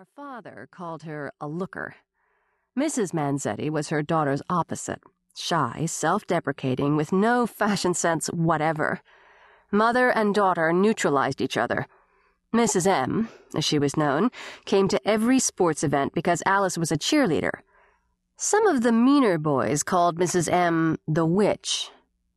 Our father called her a looker. Mrs. Manzetti was her daughter's opposite shy, self deprecating, with no fashion sense whatever. Mother and daughter neutralized each other. Mrs. M, as she was known, came to every sports event because Alice was a cheerleader. Some of the meaner boys called Mrs. M the witch,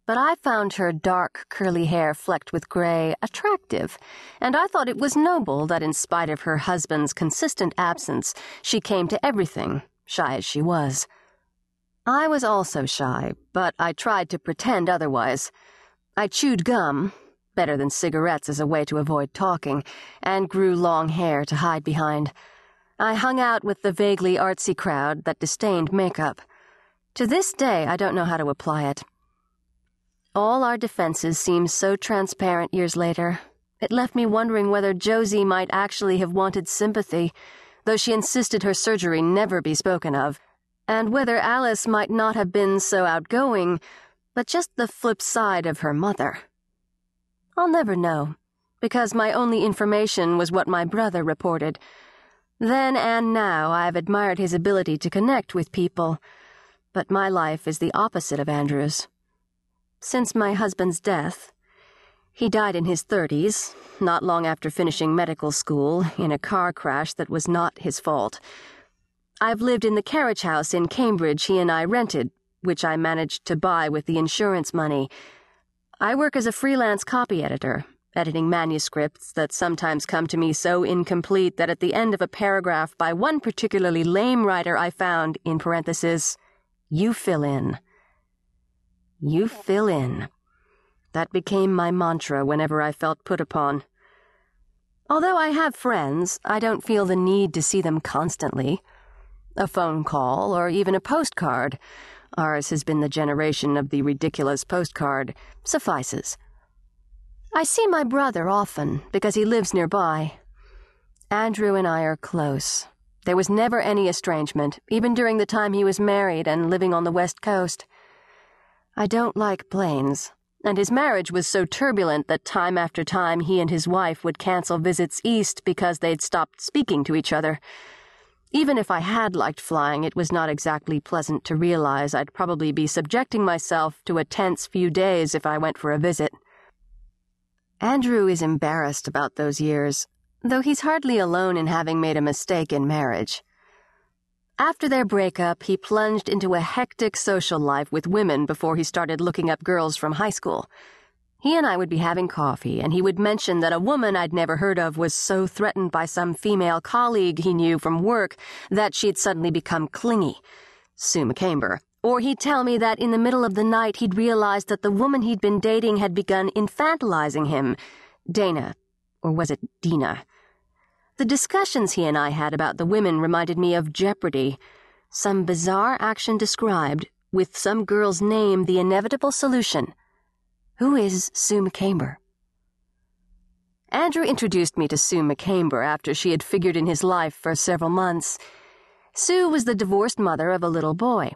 but I found her dark, curly hair flecked with gray attractive, and I thought it was noble that in spite of her husband's consistent absence, she came to everything, shy as she was. I was also shy, but I tried to pretend otherwise. I chewed gum, better than cigarettes as a way to avoid talking, and grew long hair to hide behind. I hung out with the vaguely artsy crowd that disdained makeup. To this day, I don't know how to apply it. All our defenses seemed so transparent years later. It left me wondering whether Josie might actually have wanted sympathy, though she insisted her surgery never be spoken of, and whether Alice might not have been so outgoing, but just the flip side of her mother. I'll never know, because my only information was what my brother reported. Then and now I've admired his ability to connect with people, but my life is the opposite of Andrew's. Since my husband's death, he died in his 30s, not long after finishing medical school, in a car crash that was not his fault. I've lived in the carriage house in Cambridge he and I rented, which I managed to buy with the insurance money. I work as a freelance copy editor, editing manuscripts that sometimes come to me so incomplete that at the end of a paragraph by one particularly lame writer I found, in parentheses, you fill in. You fill in. That became my mantra whenever I felt put upon. Although I have friends, I don't feel the need to see them constantly. A phone call, or even a postcard ours has been the generation of the ridiculous postcard suffices. I see my brother often because he lives nearby. Andrew and I are close. There was never any estrangement, even during the time he was married and living on the West Coast. I don't like planes, and his marriage was so turbulent that time after time he and his wife would cancel visits east because they'd stopped speaking to each other. Even if I had liked flying, it was not exactly pleasant to realize I'd probably be subjecting myself to a tense few days if I went for a visit. Andrew is embarrassed about those years, though he's hardly alone in having made a mistake in marriage. After their breakup, he plunged into a hectic social life with women before he started looking up girls from high school. He and I would be having coffee, and he would mention that a woman I'd never heard of was so threatened by some female colleague he knew from work that she'd suddenly become clingy. Sue McCamber. Or he'd tell me that in the middle of the night he'd realized that the woman he'd been dating had begun infantilizing him. Dana. Or was it Dina? The discussions he and I had about the women reminded me of Jeopardy. Some bizarre action described, with some girl's name the inevitable solution. Who is Sue McCamber? Andrew introduced me to Sue McCamber after she had figured in his life for several months. Sue was the divorced mother of a little boy.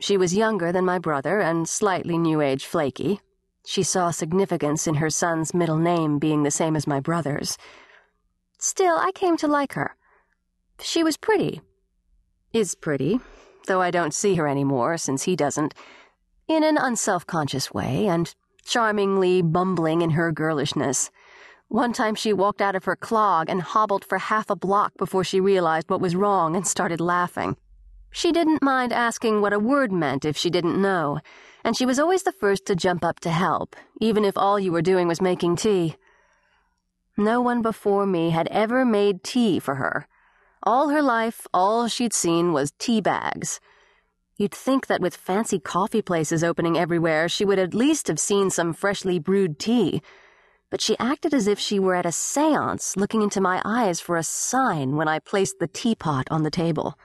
She was younger than my brother and slightly new age flaky. She saw significance in her son's middle name being the same as my brother's. Still, I came to like her. She was pretty. Is pretty, though I don't see her any more since he doesn't, in an unself conscious way, and charmingly bumbling in her girlishness. One time she walked out of her clog and hobbled for half a block before she realized what was wrong and started laughing. She didn't mind asking what a word meant if she didn't know, and she was always the first to jump up to help, even if all you were doing was making tea. No one before me had ever made tea for her. All her life, all she'd seen was tea bags. You'd think that with fancy coffee places opening everywhere, she would at least have seen some freshly brewed tea. But she acted as if she were at a seance, looking into my eyes for a sign when I placed the teapot on the table.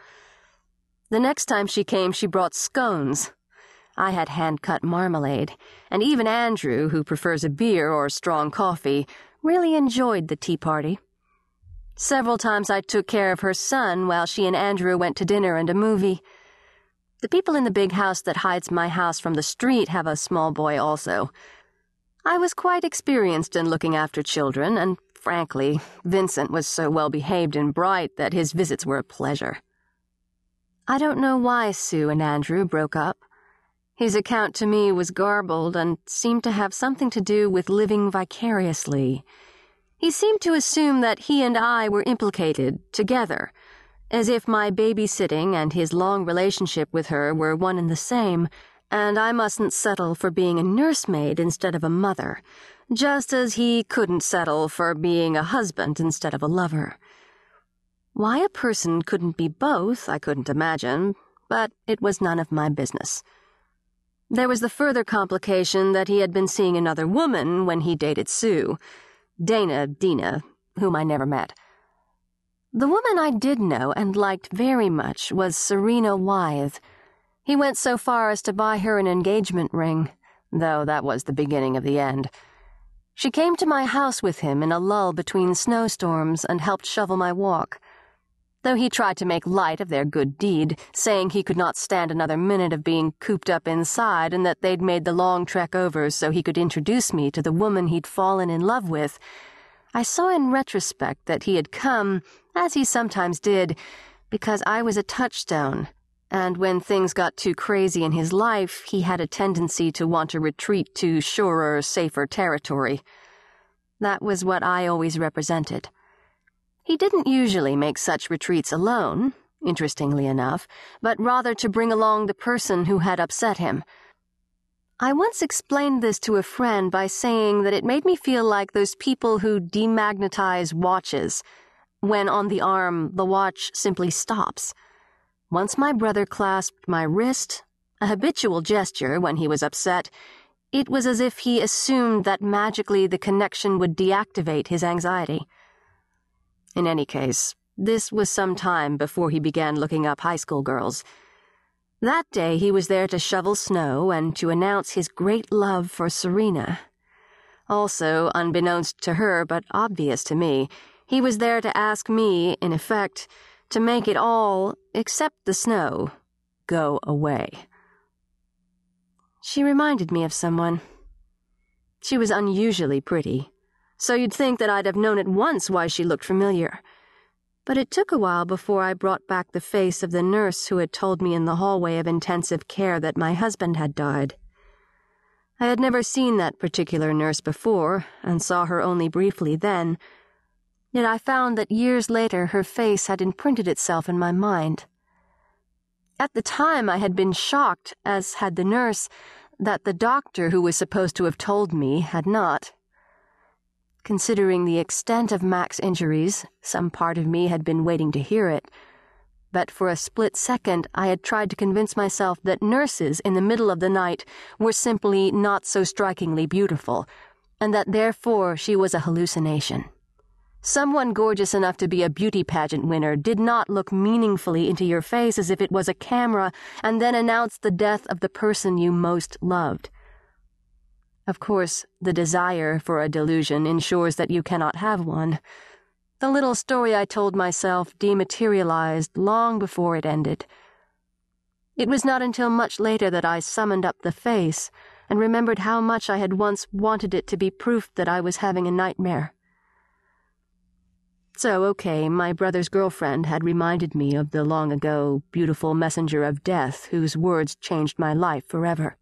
The next time she came, she brought scones. I had hand cut marmalade, and even Andrew, who prefers a beer or strong coffee, really enjoyed the tea party. Several times I took care of her son while she and Andrew went to dinner and a movie. The people in the big house that hides my house from the street have a small boy also. I was quite experienced in looking after children and frankly, Vincent was so well behaved and bright that his visits were a pleasure. I don't know why Sue and Andrew broke up. His account to me was garbled and seemed to have something to do with living vicariously. He seemed to assume that he and I were implicated, together, as if my babysitting and his long relationship with her were one and the same, and I mustn't settle for being a nursemaid instead of a mother, just as he couldn't settle for being a husband instead of a lover. Why a person couldn't be both, I couldn't imagine, but it was none of my business. There was the further complication that he had been seeing another woman when he dated Sue, Dana Dina, whom I never met. The woman I did know and liked very much was Serena Wythe. He went so far as to buy her an engagement ring, though that was the beginning of the end. She came to my house with him in a lull between snowstorms and helped shovel my walk though he tried to make light of their good deed, saying he could not stand another minute of being cooped up inside and that they'd made the long trek over so he could introduce me to the woman he'd fallen in love with. I saw in retrospect that he had come, as he sometimes did, because I was a touchstone, and when things got too crazy in his life, he had a tendency to want to retreat to surer, safer territory. That was what I always represented. He didn't usually make such retreats alone, interestingly enough, but rather to bring along the person who had upset him. I once explained this to a friend by saying that it made me feel like those people who demagnetize watches. When on the arm, the watch simply stops. Once my brother clasped my wrist, a habitual gesture when he was upset, it was as if he assumed that magically the connection would deactivate his anxiety. In any case, this was some time before he began looking up high school girls. That day he was there to shovel snow and to announce his great love for Serena. Also, unbeknownst to her, but obvious to me, he was there to ask me, in effect, to make it all, except the snow, go away. She reminded me of someone. She was unusually pretty so you'd think that I'd have known at once why she looked familiar. But it took a while before I brought back the face of the nurse who had told me in the hallway of intensive care that my husband had died. I had never seen that particular nurse before, and saw her only briefly then. Yet I found that years later her face had imprinted itself in my mind. At the time, I had been shocked, as had the nurse, that the doctor who was supposed to have told me had not. Considering the extent of Mac's injuries, some part of me had been waiting to hear it. But for a split second, I had tried to convince myself that nurses in the middle of the night were simply not so strikingly beautiful, and that therefore she was a hallucination. Someone gorgeous enough to be a beauty pageant winner did not look meaningfully into your face as if it was a camera and then announce the death of the person you most loved. Of course, the desire for a delusion ensures that you cannot have one. The little story I told myself dematerialized long before it ended. It was not until much later that I summoned up the face and remembered how much I had once wanted it to be proof that I was having a nightmare. So, okay, my brother's girlfriend had reminded me of the long ago, beautiful messenger of death whose words changed my life forever.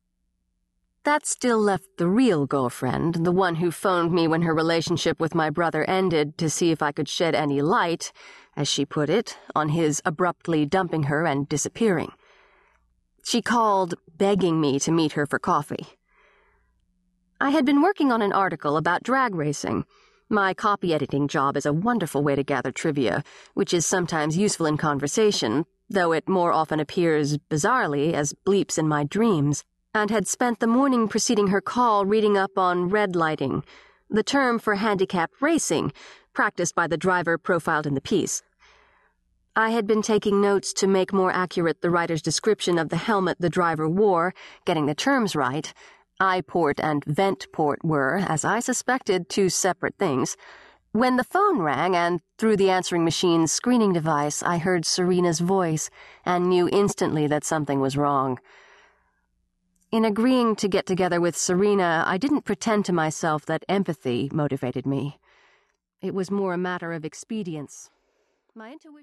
That still left the real girlfriend, the one who phoned me when her relationship with my brother ended to see if I could shed any light, as she put it, on his abruptly dumping her and disappearing. She called, begging me to meet her for coffee. I had been working on an article about drag racing. My copy editing job is a wonderful way to gather trivia, which is sometimes useful in conversation, though it more often appears, bizarrely, as bleeps in my dreams and had spent the morning preceding her call reading up on red lighting, the term for handicapped racing, practiced by the driver profiled in the piece. I had been taking notes to make more accurate the writer's description of the helmet the driver wore, getting the terms right. Eye port and vent port were, as I suspected, two separate things. When the phone rang, and through the answering machine's screening device, I heard Serena's voice and knew instantly that something was wrong. In agreeing to get together with Serena, I didn't pretend to myself that empathy motivated me. It was more a matter of expedience. My intuition.